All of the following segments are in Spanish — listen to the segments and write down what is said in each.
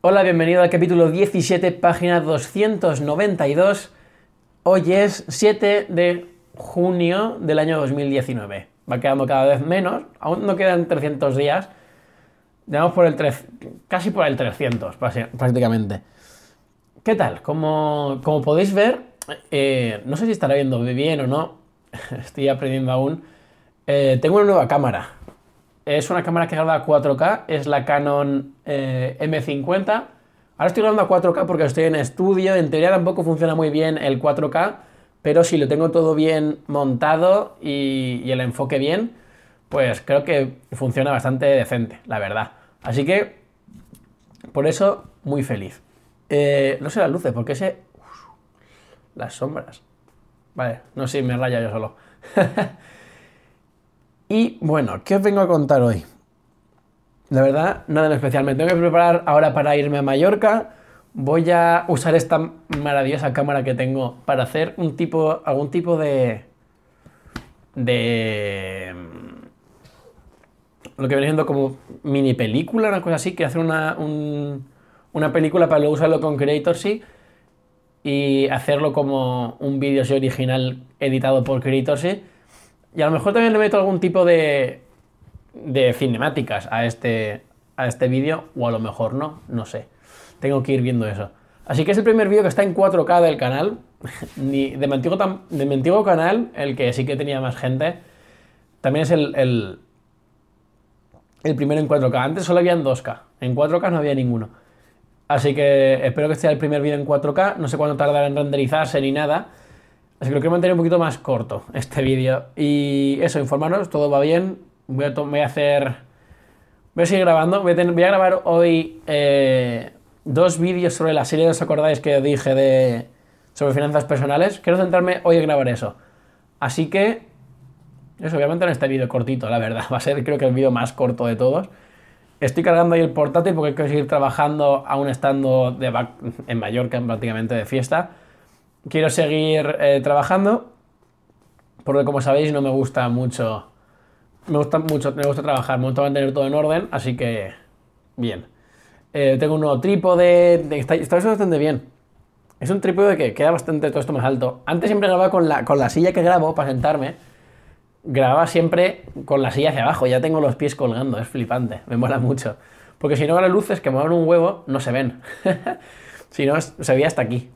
Hola, bienvenido al capítulo 17, página 292. Hoy es 7 de junio del año 2019. Va quedando cada vez menos, aún no quedan 300 días. Llegamos por el casi por el 300, prácticamente. ¿Qué tal? Como, como podéis ver, eh, no sé si estará viendo bien o no, estoy aprendiendo aún. Eh, tengo una nueva cámara. Es una cámara que graba a 4K, es la Canon eh, M50. Ahora estoy grabando a 4K porque estoy en estudio, en teoría tampoco funciona muy bien el 4K, pero si lo tengo todo bien montado y, el enfoque bien, pues creo que funciona bastante decente, la verdad. Así que, por eso, muy feliz. Eh, no sé las luces, porque sé... las sombras. Vale, no sé, me raya yo solo. Y bueno, ¿qué os vengo a contar hoy? La verdad, nada en especial. Me tengo que preparar ahora para irme a Mallorca. Voy a usar esta maravillosa cámara que tengo para hacer un tipo, algún tipo de... de... lo que viene siendo como mini película, una cosa así. Quiero hacer una, una película para luego usarlo con Creatorsy y hacerlo como un vídeo original editado por Creatorsy y a lo mejor también le meto algún tipo de, de cinemáticas a este, a este vídeo, o a lo mejor no, no sé. Tengo que ir viendo eso. Así que es el primer vídeo que está en 4K del canal. de, mi antiguo, de mi antiguo canal, el que sí que tenía más gente, también es el, el, el primero en 4K. Antes solo había en 2K. En 4K no había ninguno. Así que espero que sea el primer vídeo en 4K. No sé cuándo tardará en renderizarse ni nada. Así que lo quiero mantener un poquito más corto este vídeo. Y eso, informaros, todo va bien. Voy a, hacer... Voy a seguir grabando. Voy a, grabar hoy eh, dos vídeos sobre la serie, ¿os acordáis que dije de... sobre finanzas personales? Quiero centrarme hoy en grabar eso. Así que... Eso, voy a mantener este vídeo cortito, la verdad. Va a ser creo que el vídeo más corto de todos. Estoy cargando ahí el portátil porque quiero seguir trabajando aún estando en Mallorca prácticamente de fiesta quiero seguir eh, trabajando, porque como sabéis no me gusta mucho, me gusta mucho, me gusta trabajar, me gusta mantener todo en orden, así que bien. Eh, tengo un nuevo trípode, está, está bastante bien. Es un trípode que queda bastante todo esto más alto. Antes siempre grababa con la, con la silla que grabo para sentarme. Grababa siempre con la silla hacia abajo. Ya tengo los pies colgando. Es flipante. Me mola mucho. Porque si no, las luces que mueven un huevo no se ven. si no, se veía hasta aquí.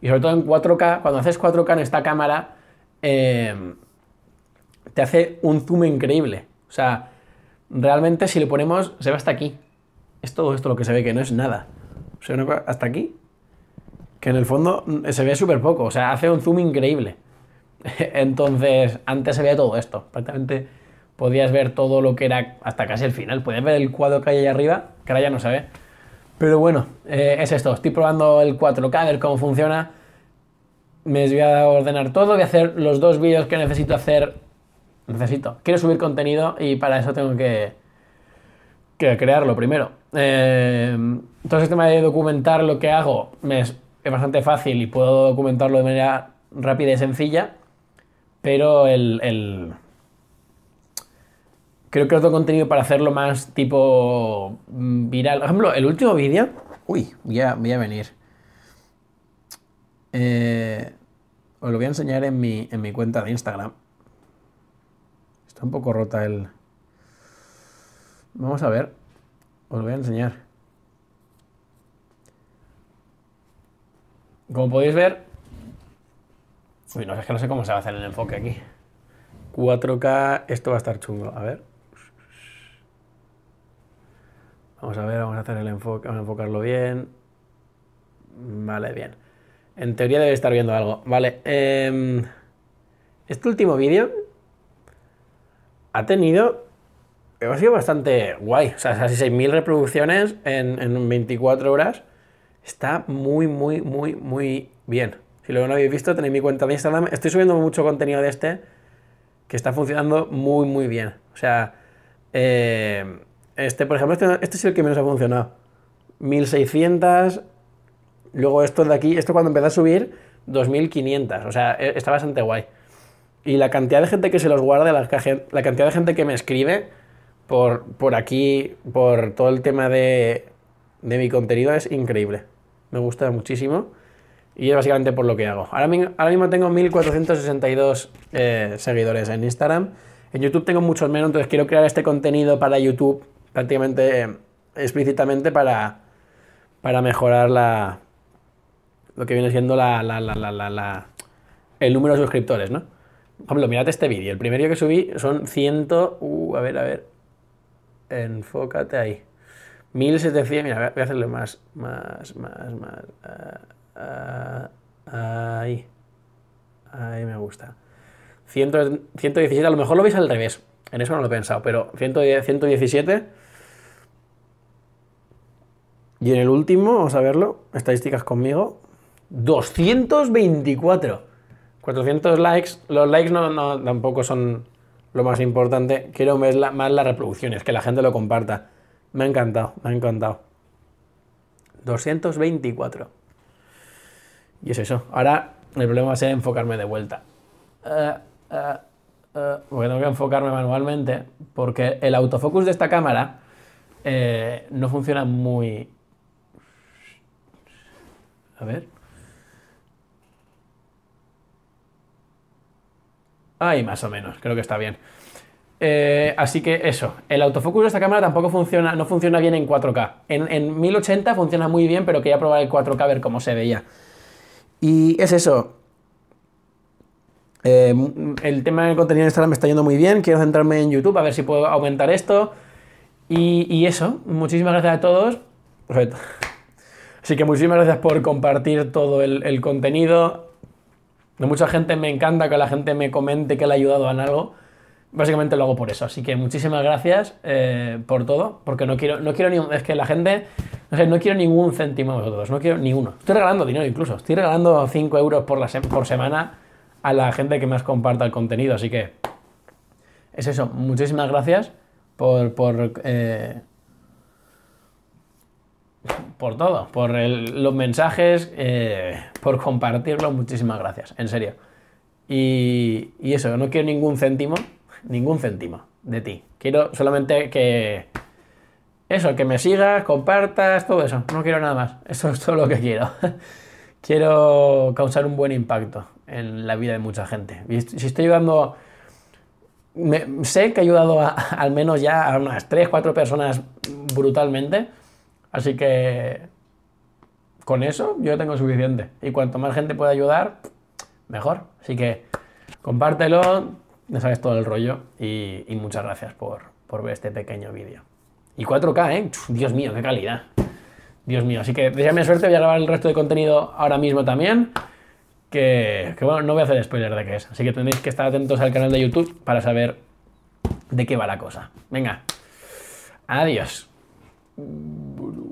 Y sobre todo en 4K, cuando haces 4K en esta cámara, eh, te hace un zoom increíble. O sea, realmente si le ponemos, se ve hasta aquí. Es todo esto lo que se ve, que no es nada. O sea, hasta aquí. Que en el fondo mm, se ve súper poco. O sea, hace un zoom increíble. Entonces, antes se veía todo esto. Prácticamente podías ver todo lo que era hasta casi el final. Podías ver el cuadro que hay ahí arriba, que ahora ya no se ve. Pero bueno, eh, es esto. Estoy probando el 4K, a ver cómo funciona. Me voy a ordenar todo, voy a hacer los dos vídeos que necesito hacer. Necesito. Quiero subir contenido y para eso tengo que, que crearlo primero. Eh, entonces, este tema de documentar lo que hago es, bastante fácil y puedo documentarlo de manera rápida y sencilla. Pero el creo que otro contenido para hacerlo más tipo mm, viral. Por ejemplo, el último vídeo. Uy, voy a, voy a venir. Eh, os lo voy a enseñar en mi, en mi cuenta de Instagram. Está un poco rota el. Vamos a ver. Os lo voy a enseñar. Como podéis ver. Uy, no es que no sé cómo se va a hacer el enfoque aquí. 4K, esto va a estar chungo. A ver. Vamos a ver, vamos a hacer el enfoque, vamos a enfocarlo bien. Vale, bien. En teoría debe estar viendo algo. Vale. Em, este último vídeo ha tenido... Ha sido bastante guay. O sea, casi 6.000 reproducciones en, en 24 horas. Está muy, muy, muy, muy bien. Si lo no habéis visto, tenéis mi cuenta de Instagram. Estoy subiendo mucho contenido de este que está funcionando muy, muy bien. O sea, eh, este, por ejemplo, este, este, es el que menos ha funcionado. 1600. Luego esto de aquí, esto cuando empezó a subir, 2500. O sea, e, está bastante guay. Y la cantidad de gente que se los guarda, la, cantidad de gente que me escribe por, por aquí, por todo el tema de, de mi contenido es increíble. Me gusta muchísimo. Y es básicamente por lo que hago. Ahora, mismo tengo 1462 eh, seguidores en Instagram. En YouTube tengo muchos menos, entonces quiero crear este contenido para YouTube prácticamente eh, explícitamente para, para mejorar la, lo que viene siendo la, el número de suscriptores, ¿no? Por ejemplo, mirad este vídeo. El primer que subí son 100... Uh, a ver, a ver. Enfócate ahí. 1700... Mira, voy a hacerle más, más, más, más. Ah, ah, ahí. Ahí me gusta. 117, a lo mejor lo veis al revés. En eso no lo he pensado, pero 117. Y en el último, vamos a verlo, estadísticas conmigo, 224. 400 likes. Los likes no, tampoco son lo más importante. Quiero ver más las reproducciones, que la gente lo comparta. Me ha encantado, me ha encantado. 224. Y es eso. Ahora el problema va a ser enfocarme de vuelta. Eh, eh, eh, porque tengo que enfocarme manualmente. Porque el autofocus de esta cámara no funciona muy. A ver. Ahí más o menos, creo que está bien. así que eso, el autofocus de esta cámara tampoco funciona, no funciona bien en 4K. En, en 1080 funciona muy bien, pero quería probar el 4K a ver cómo se veía. Y es eso. Eh, el tema del contenido de Instagram me está yendo muy bien. Quiero centrarme en YouTube, a ver si puedo aumentar esto. Y, eso, muchísimas gracias a todos. Perfecto. Así que muchísimas gracias por compartir todo el, contenido. De mucha gente me encanta que la gente me comente que le ha ayudado en algo. Básicamente lo hago por eso. Así que muchísimas gracias eh, por todo. Porque no quiero, no quiero ni. Es que la gente no sé, no quiero ningún céntimo de vosotros, no quiero ni uno. Estoy regalando dinero incluso, estoy regalando 5 euros por, la por semana a la gente que más comparta el contenido, así que es eso. Muchísimas gracias por, por, eh, por todo, por los mensajes, eh, por compartirlo. Muchísimas gracias, en serio. Y, eso, no quiero ningún céntimo, ningún céntimo de ti. Quiero solamente que eso, que me sigas, compartas, todo eso. No quiero nada más. Eso es todo lo que quiero. quiero causar un buen impacto en la vida de mucha gente. Y si estoy ayudando... sé que he ayudado al menos ya a unas 3, 4 personas brutalmente. Así que con eso yo tengo suficiente. Y cuanto más gente pueda ayudar, mejor. Así que compártelo, ya sabes todo el rollo. Y, muchas gracias por, por ver este pequeño vídeo. Y 4K, ¿eh? Dios mío, qué calidad. Dios mío. Así que deseame suerte, voy a grabar el resto de contenido ahora mismo también. Que, que, bueno, no voy a hacer spoiler de qué es. Así que tenéis que estar atentos al canal de YouTube para saber de qué va la cosa. Venga. Adiós. Bulu.